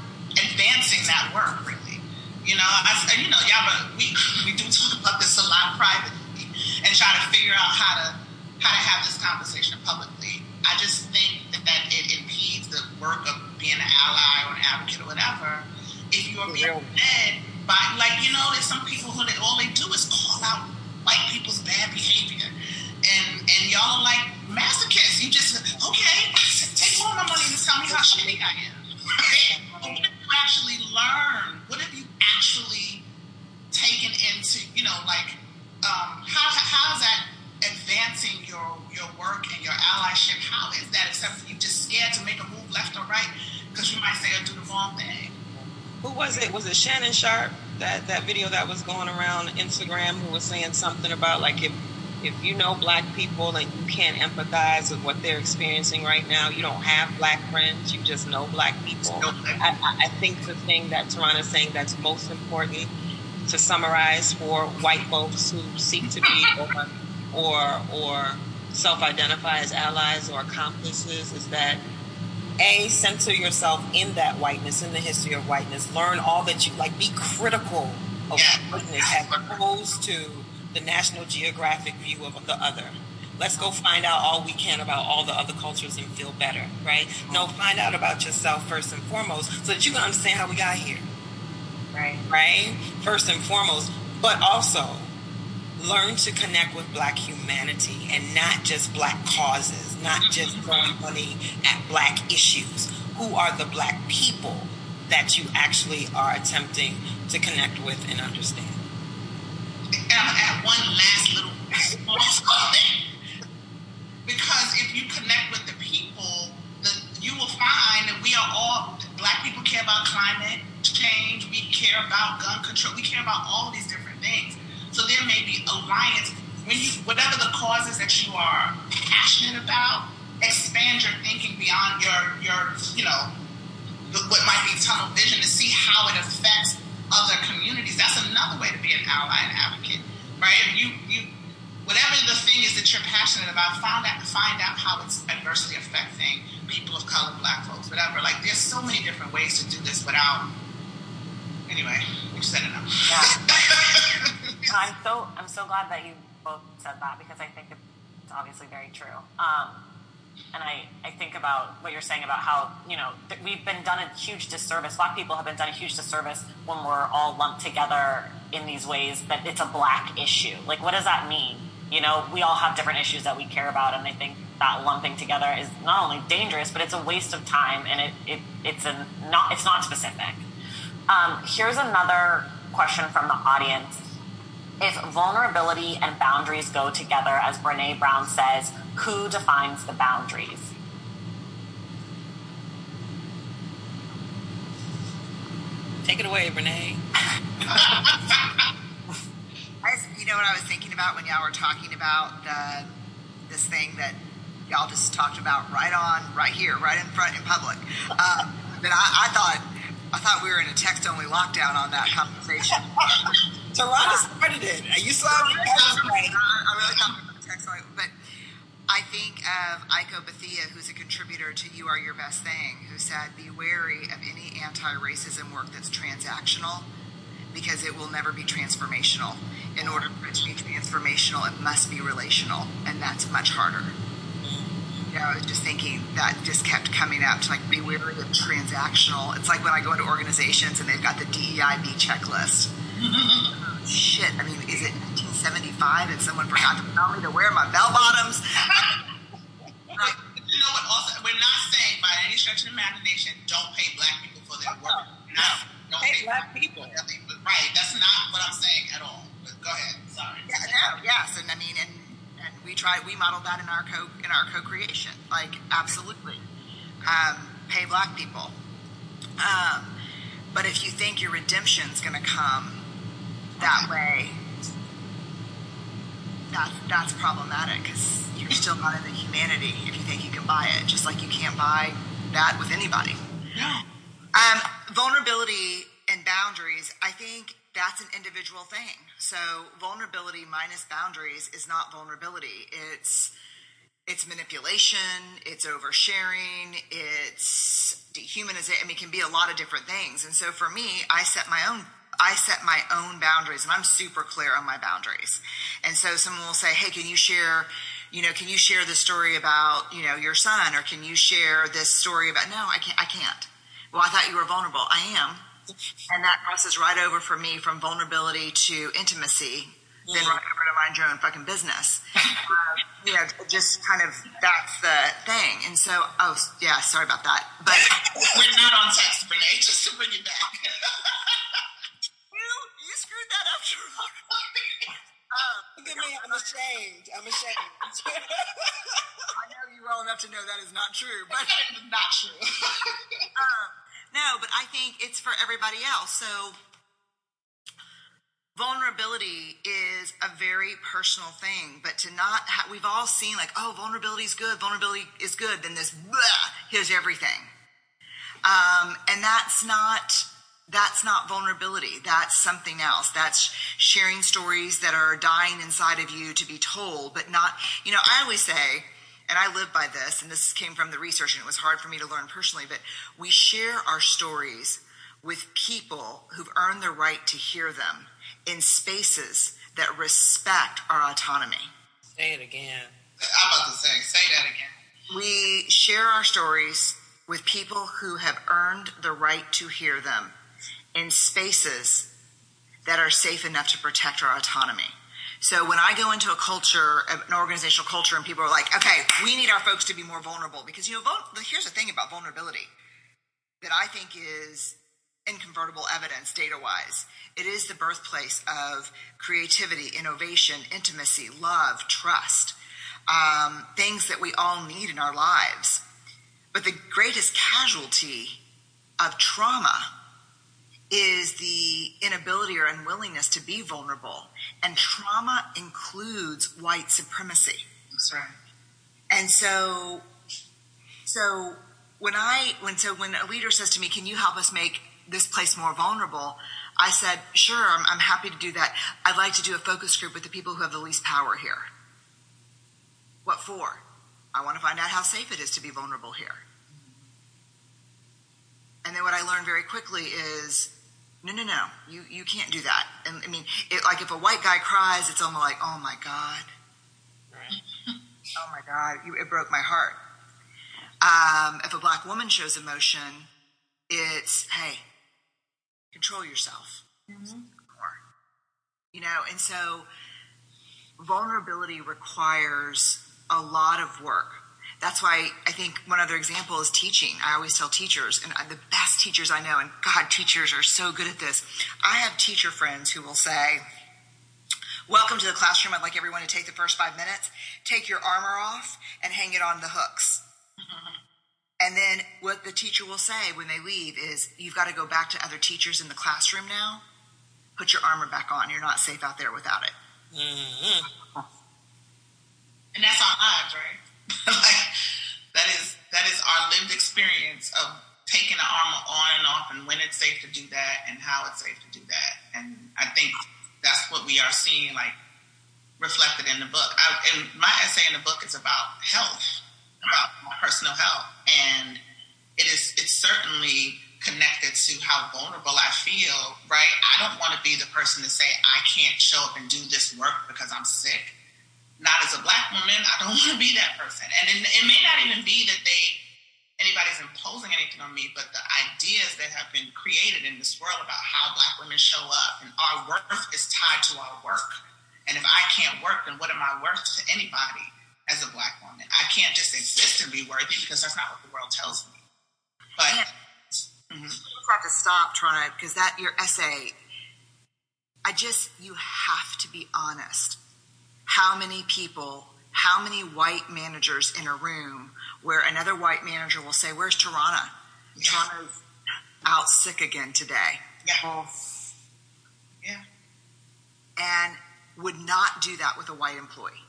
advancing that work really. You know, I, you know, yeah, but we we do talk about this a lot privately and try to figure out how to how to have this conversation publicly. I just think that, that it impedes the work of being an ally or an advocate or whatever. If you are being led by, like, you know, there's some people who they, all they do is call out white people's bad behavior, and and y'all are like masochists. You just okay, take all my money and tell me how shitty I am. Actually learn? What have you actually taken into, you know, like, um, how, how is that advancing your, your work and your allyship? How is that, except for you just scared to make a move left or right because you might say or do the wrong thing? Who was it? Was it Shannon Sharpe? That that video that was going around Instagram who was saying something about like if if you know black people and you can't empathize with what they're experiencing right now, you don't have black friends, you just know black people. I, I think the thing that Tarana is saying that's most important to summarize for white folks who seek to be or or, or self-identify as allies or accomplices is that a center yourself in that whiteness in the history of whiteness. Learn all that you like be critical of whiteness as opposed to the National Geographic view of the other. Let's go find out all we can about all the other cultures and feel better, right? No, find out about yourself first and foremost so that you can understand how we got here. Right. Right? First and foremost. But also learn to connect with black humanity and not just black causes, not just throwing money at black issues. Who are the black people that you actually are attempting to connect with and understand? I'm gonna one last little. Because if you connect with the people, the, you will find that we are all black people care about climate change, we care about gun control, we care about all these different things. So there may be alliance when you whatever the causes that you are passionate about, expand your thinking beyond your your you know what might be tunnel vision to see how it affects other communities. That's another way to be an ally and advocate, right? If You you whatever the thing is that you're passionate about, find out find out how it's adversely affecting people of color, black folks, whatever. Like there's so many different ways to do this without. Anyway, we've said enough. Yeah. I'm so I'm so glad that you both said that because I think it's obviously very true. Um, and I, I think about what you're saying about how you know we've been done a huge disservice. Black people have been done a huge disservice when we're all lumped together in these ways that it's a black issue. Like what does that mean? You know we all have different issues that we care about and i think that lumping together is not only dangerous but it's a waste of time and it, it it's a not it's not specific. Um, here's another question from the audience if vulnerability and boundaries go together, as Brene Brown says, who defines the boundaries? Take it away, Brene. You know what I was thinking about when y'all were talking about the, this thing that y'all just talked about right on, right here, right in front in public. Um, that I, I thought I thought we were in a text only lockdown on that conversation. Tarana started it. You saw me. I, I really thought we were text only, but I think of Iko Bethia, who's a contributor to You Are Your Best Thing, who said, Be wary of any anti racism work that's transactional because it will never be transformational. In order for it to be transformational, it must be relational, and that's much harder. You know, I was just thinking that just kept coming up to like be wary of transactional. It's like when I go into organizations and they've got the DEIB checklist. Oh, shit, I mean, is it 1975 and someone forgot to tell me to wear my bell bottoms? right. You know what? Also, we're not saying by any stretch of imagination, don't pay black people for their work. Oh, no, no. don't pay, pay black people. Right. That's not what I'm saying at all. But go ahead. Sorry. Yeah, no, yes, and I mean, and we tried we modeled that in our co in our co-creation like absolutely um, pay black people um, but if you think your redemption's going to come that way that, that's problematic because you're still not in the humanity if you think you can buy it just like you can't buy that with anybody no. um, vulnerability and boundaries i think that's an individual thing. So vulnerability minus boundaries is not vulnerability. It's it's manipulation, it's oversharing, it's dehumanization. I mean, it can be a lot of different things. And so for me, I set my own I set my own boundaries and I'm super clear on my boundaries. And so someone will say, Hey, can you share, you know, can you share the story about, you know, your son or can you share this story about, no, I can't, I can't. Well, I thought you were vulnerable. I am and that crosses right over for me from vulnerability to intimacy, mm. then right over to mind your own fucking business. uh, you know, just kind of that's the thing. And so, oh yeah, sorry about that. But we're not on text, Brene. Just to bring it back. you you screwed that up. Um, Look at me, I'm ashamed. I'm ashamed. I know you well enough to know that is not true, but it's not true. um, no, but I think it's for everybody else. So vulnerability is a very personal thing, but to not, ha- we've all seen like, oh, vulnerability is good, vulnerability is good, then this, blah, here's everything. Um, and that's not, that's not vulnerability. That's something else. That's sharing stories that are dying inside of you to be told, but not, you know, I always say, and I live by this, and this came from the research, and it was hard for me to learn personally, but we share our stories with people who've earned the right to hear them in spaces that respect our autonomy. Say it again. I'm about to say, say that again. We share our stories with people who have earned the right to hear them in spaces that are safe enough to protect our autonomy. So when I go into a culture, an organizational culture, and people are like, okay, we need our folks to be more vulnerable because, you know, vul- here's the thing about vulnerability that I think is incontrovertible evidence data wise. It is the birthplace of creativity, innovation, intimacy, love, trust, um, things that we all need in our lives. But the greatest casualty of trauma is the inability or unwillingness to be vulnerable. And trauma includes white supremacy. That's right. And so, so when I, when, so when a leader says to me, can you help us make this place more vulnerable? I said, sure, I'm, I'm happy to do that. I'd like to do a focus group with the people who have the least power here. What for? I want to find out how safe it is to be vulnerable here. And then what I learned very quickly is no, no, no. You you can't do that. And I mean, it, like if a white guy cries, it's almost like, oh my god, right. oh my god, you, it broke my heart. Um, if a black woman shows emotion, it's hey, control yourself. Mm-hmm. You know. And so, vulnerability requires a lot of work that's why I think one other example is teaching. I always tell teachers, and the best teachers I know, and God, teachers are so good at this. I have teacher friends who will say, Welcome to the classroom. I'd like everyone to take the first five minutes, take your armor off, and hang it on the hooks. And then what the teacher will say when they leave is, You've got to go back to other teachers in the classroom now. Put your armor back on. You're not safe out there without it. Mm-hmm. And that's on odds, right? like that is that is our lived experience of taking the armor on and off and when it's safe to do that and how it's safe to do that. And I think that's what we are seeing like reflected in the book. I, and my essay in the book is about health, about personal health. And it is, it's certainly connected to how vulnerable I feel, right? I don't want to be the person to say, I can't show up and do this work because I'm sick. Not as a black woman, I don't want to be that person. And it, it may not even be that they, anybody's imposing anything on me, but the ideas that have been created in this world about how black women show up and our worth is tied to our work. And if I can't work, then what am I worth to anybody as a black woman? I can't just exist and be worthy because that's not what the world tells me. But mm-hmm. you have to stop, trying because that your essay. I just you have to be honest. How many people, how many white managers in a room where another white manager will say, "Where's Tarana? Yeah. Tarana's out sick again today." Yeah. Yeah. And would not do that with a white employee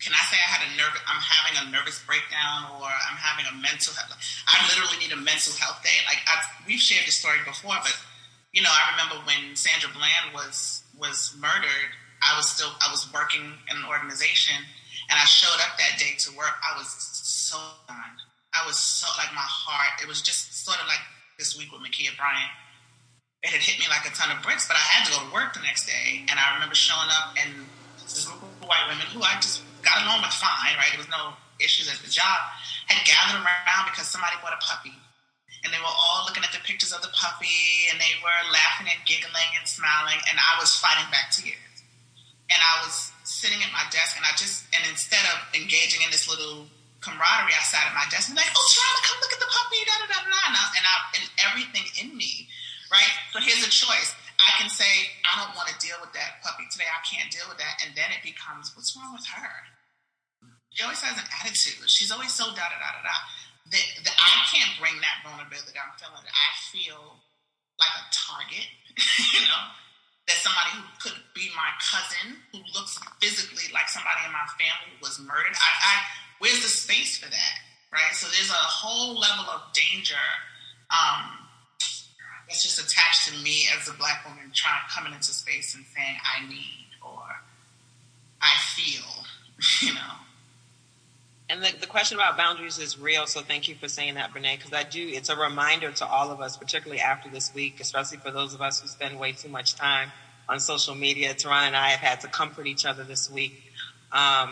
can I say I had a nerve? I'm having a nervous breakdown, or I'm having a mental health. I literally need a mental health day. Like I've, we've shared this story before, but you know, I remember when Sandra Bland was was murdered. I was still I was working in an organization, and I showed up that day to work. I was so done. I was so like my heart. It was just sort of like this week with Ma'Khia Bryant. It had hit me like a ton of bricks, but I had to go to work the next day, and I remember showing up and this group of white women who I just got along with fine, right? There was no issues at the job, had gathered around because somebody bought a puppy. And they were all looking at the pictures of the puppy and they were laughing and giggling and smiling. And I was fighting back tears. And I was sitting at my desk and I just, and instead of engaging in this little camaraderie, I sat at my desk and like, oh, Charlotte, come look at the puppy, da da da da. And, I, and, I, and everything in me, right? So here's a choice. I can say, I don't want to deal with that puppy today. I can't deal with that. And then it becomes, what's wrong with her? She always has an attitude. She's always so da da da da da. That, I can't bring that vulnerability I'm feeling. I feel like a target, you know, that somebody who could be my cousin, who looks physically like somebody in my family, was murdered. I, I where's the space for that, right? So there's a whole level of danger um, it's just attached to me as a black woman trying coming into space and saying I need or I feel, you know. And the, the question about boundaries is real, so thank you for saying that, Brene, because I do, it's a reminder to all of us, particularly after this week, especially for those of us who spend way too much time on social media. Tarana and I have had to comfort each other this week because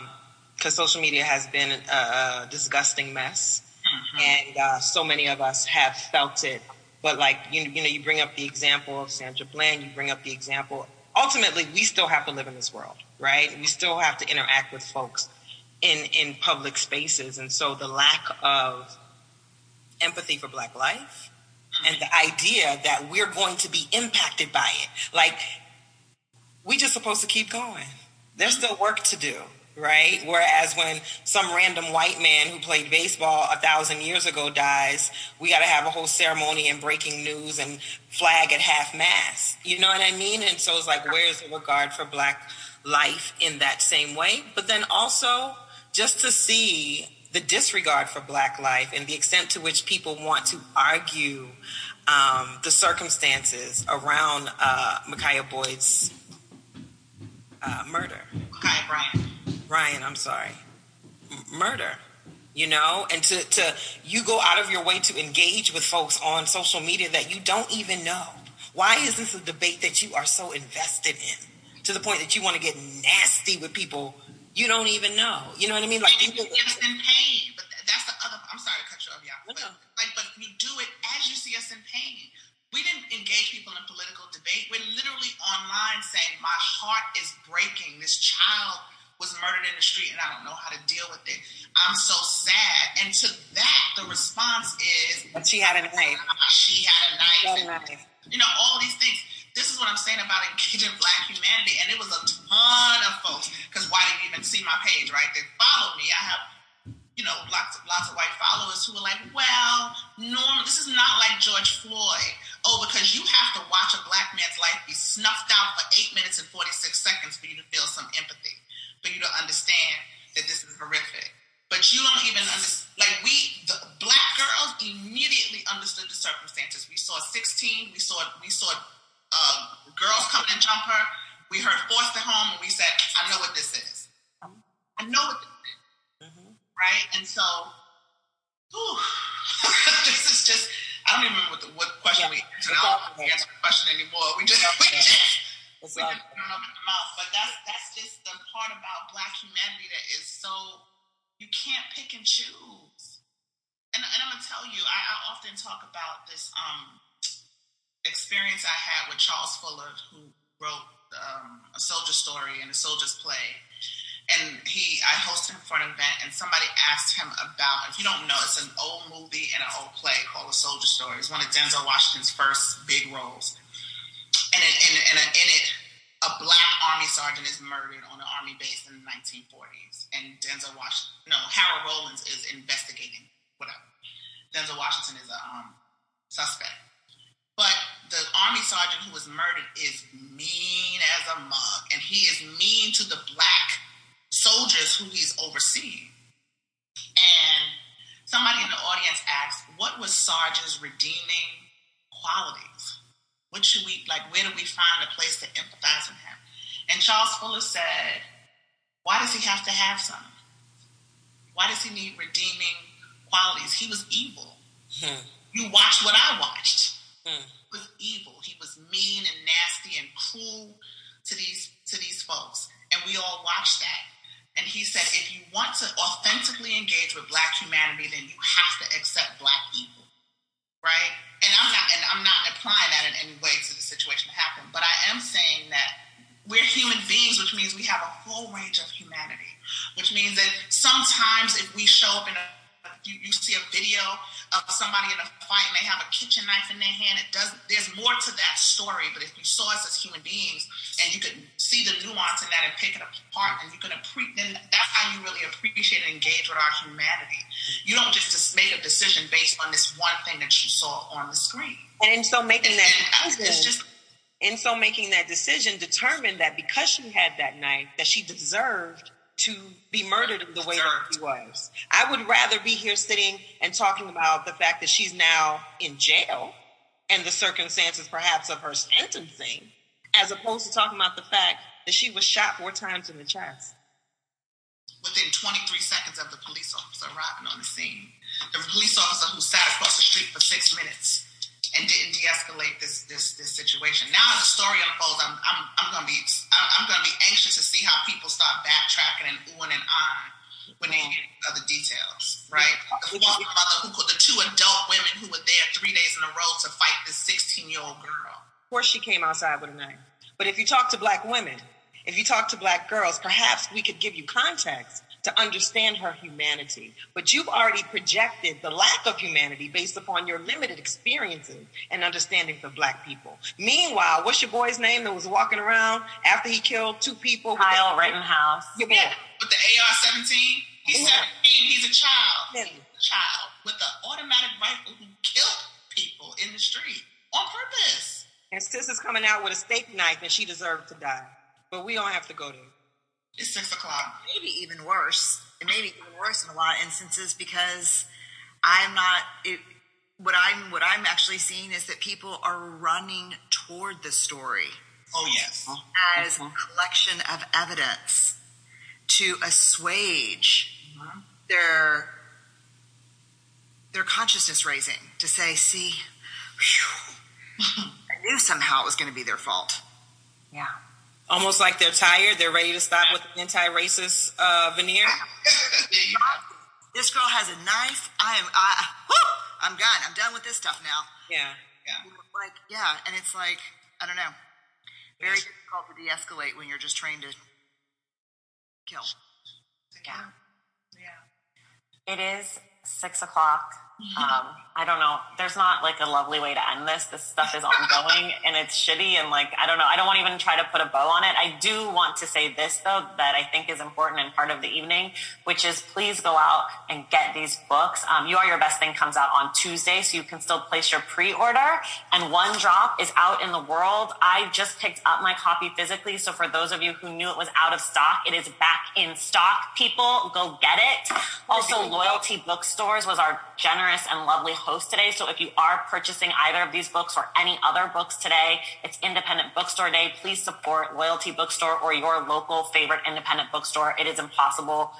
um, social media has been a, a disgusting mess. Mm-hmm. And uh, so many of us have felt it but like you, you know, you bring up the example of Sandra Bland, you bring up the example. Ultimately, we still have to live in this world, right? We still have to interact with folks in in public spaces, and so the lack of empathy for Black life and the idea that we're going to be impacted by it, like we just supposed to keep going. There's still work to do right? Whereas when some random white man who played baseball a thousand years ago dies, we got to have a whole ceremony and breaking news and flag at half mast. You know what I mean? And so it's like, where's the regard for black life in that same way? But then also just to see the disregard for black life and the extent to which people want to argue um, the circumstances around uh, Ma'Khia Boyd's uh, murder. Ma'Khia Bryant. Ryan, I'm sorry, murder. You know, and to, to you go out of your way to engage with folks on social media that you don't even know. Why is this a debate that you are so invested in to the point that you want to get nasty with people you don't even know? You know what I mean? Like, you get us in pain, but that's the other. I'm sorry to cut you off, y'all. But, like, but you do it as you see us in pain. We didn't engage people in political debate. We're literally online saying, "My heart is breaking. This child." was murdered in the street and I don't know how to deal with it. I'm so sad. And to that, the response is But she had a knife. She had a knife. Had a knife. And, you know, all these things. This is what I'm saying about engaging black humanity. And it was a ton of folks, because why did you even see my page, right? They followed me. I have you know, lots of lots of white followers who are like, well, normal. This is not like George Floyd. Oh, because you have to watch a black man's life be snuffed out for eight minutes and forty six seconds for you to feel some empathy for you to understand that this is horrific. But you don't even understand. Like we, the black girls immediately understood the circumstances. We saw 16, we saw we saw uh, girls coming and jump her. We heard forced at home, and we said, "I know what this is. I know what this is." Mm-hmm. Right, and so, this is just. I don't even remember what, the, what question yeah. we answered. I don't answer the question anymore. We just, we just, we just don't open the mouth. But that's that's just the part about Black humanity that is so you can't pick and choose. And, and I'm gonna tell you, I, I often talk about this um, experience I had with Charles Fuller, who wrote um, a soldier story and a soldier's play. And he, I hosted him for an event, and somebody asked him about. If you don't know, it's an old movie and an old play called A Soldier Story. It's one of Denzel Washington's first big roles, and in, in, in, in it, a black army sergeant is murdered on an army base in the 1940s, and Denzel Washington, no, Harold Rollins is investigating whatever. Denzel Washington is a um, suspect, but the army sergeant who was murdered is mean as a mug, and he is mean to the black soldiers who he's overseeing. And somebody in the audience asked, "What was Sarge's redeeming qualities?" What should we like? Where do we find a place to empathize with him? And Charles Fuller said, "Why does he have to have some? Why does he need redeeming qualities? He was evil. Hmm. You watched what I watched. Hmm. Was evil. He was mean and nasty and cruel to these to these folks, and we all watched that." And he said, if you want to authentically engage with Black humanity, then you have to accept Black evil, right? and I'm not and I'm not applying that in any way to the situation that happened, but I am saying that we're human beings, which means we have a full range of humanity. Which means that sometimes if we show up in a you, you see a video of somebody in a fight and they have a kitchen knife in their hand. It does. There's more to that story. But if you saw us as human beings and you could see the nuance in that and pick it apart, and you can appreciate, then that's how you really appreciate and engage with our humanity. You don't just, just make a decision based on this one thing that you saw on the screen. And in so making and, that and uh, decision, it's just. In so making that decision, determined that because she had that knife, that she deserved to be murdered in the way that he was. I would rather be here sitting and talking about the fact that she's now in jail and the circumstances perhaps of her sentencing, as opposed to talking about the fact that she was shot four times in the chest. Within 23 seconds of the police officer arriving on the scene, the police officer who sat across the street for six minutes and didn't de-escalate this this this situation. Now, as the story unfolds, I'm I'm, I'm going to be I'm to be anxious to see how people start backtracking and oohing and ahhing when they get other details, right? The mother who the two adult women who were there three days in a row to fight this 16 year old girl. Of course, she came outside with a knife. But if you talk to black women, if you talk to black girls, perhaps we could give you context to understand her humanity. But you've already projected the lack of humanity based upon your limited experiences and understandings of black people. Meanwhile, what's your boy's name that was walking around after he killed two people? Kyle the, Rittenhouse. Yeah, with the AR-17. He's yeah. 17. He's a child. Yeah. He's a child with an automatic rifle who killed people in the street on purpose. And sis is coming out with a steak knife and she deserved to die. But we don't have to go there. It's six o'clock. Maybe even worse. It may be even worse in a lot of instances because I'm not. It, what I'm what I'm actually seeing is that people are running toward the story. Oh yes, as mm-hmm. a collection of evidence to assuage mm-hmm. their their consciousness raising. To say, see, whew, I knew somehow it was going to be their fault. Yeah almost like they're tired. They're ready to stop with the anti-racist uh, veneer. this girl has a knife. I am. I, whew, I'm done. I'm done with this stuff now. Yeah. Yeah. Like yeah, and it's like I don't know. Very yes. difficult to de-escalate when you're just trained to kill. Yeah. Yeah. It is six o'clock. Um, I don't know. There's not like a lovely way to end this. This stuff is ongoing and it's shitty. And like, I don't know. I don't want to even try to put a bow on it. I do want to say this though, that I think is important and part of the evening, which is please go out and get these books. Um, you Are Your Best Thing comes out on Tuesday, so you can still place your pre-order and One Drop is out in the world. I just picked up my copy physically. So for those of you who knew it was out of stock, it is back in stock. People go get it. Also, Loyalty Bookstores was our generous generous and lovely host today. So if you are purchasing either of these books or any other books today, it's Independent Bookstore Day. Please support Loyalty Bookstore or your local favorite independent bookstore. It is impossible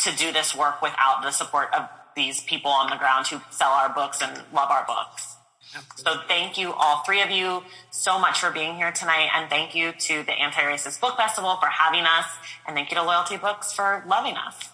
to do this work without the support of these people on the ground who sell our books and love our books. So thank you, all three of you, so much for being here tonight. And thank you to the Anti-Racist Book Festival for having us. And thank you to Loyalty Books for loving us.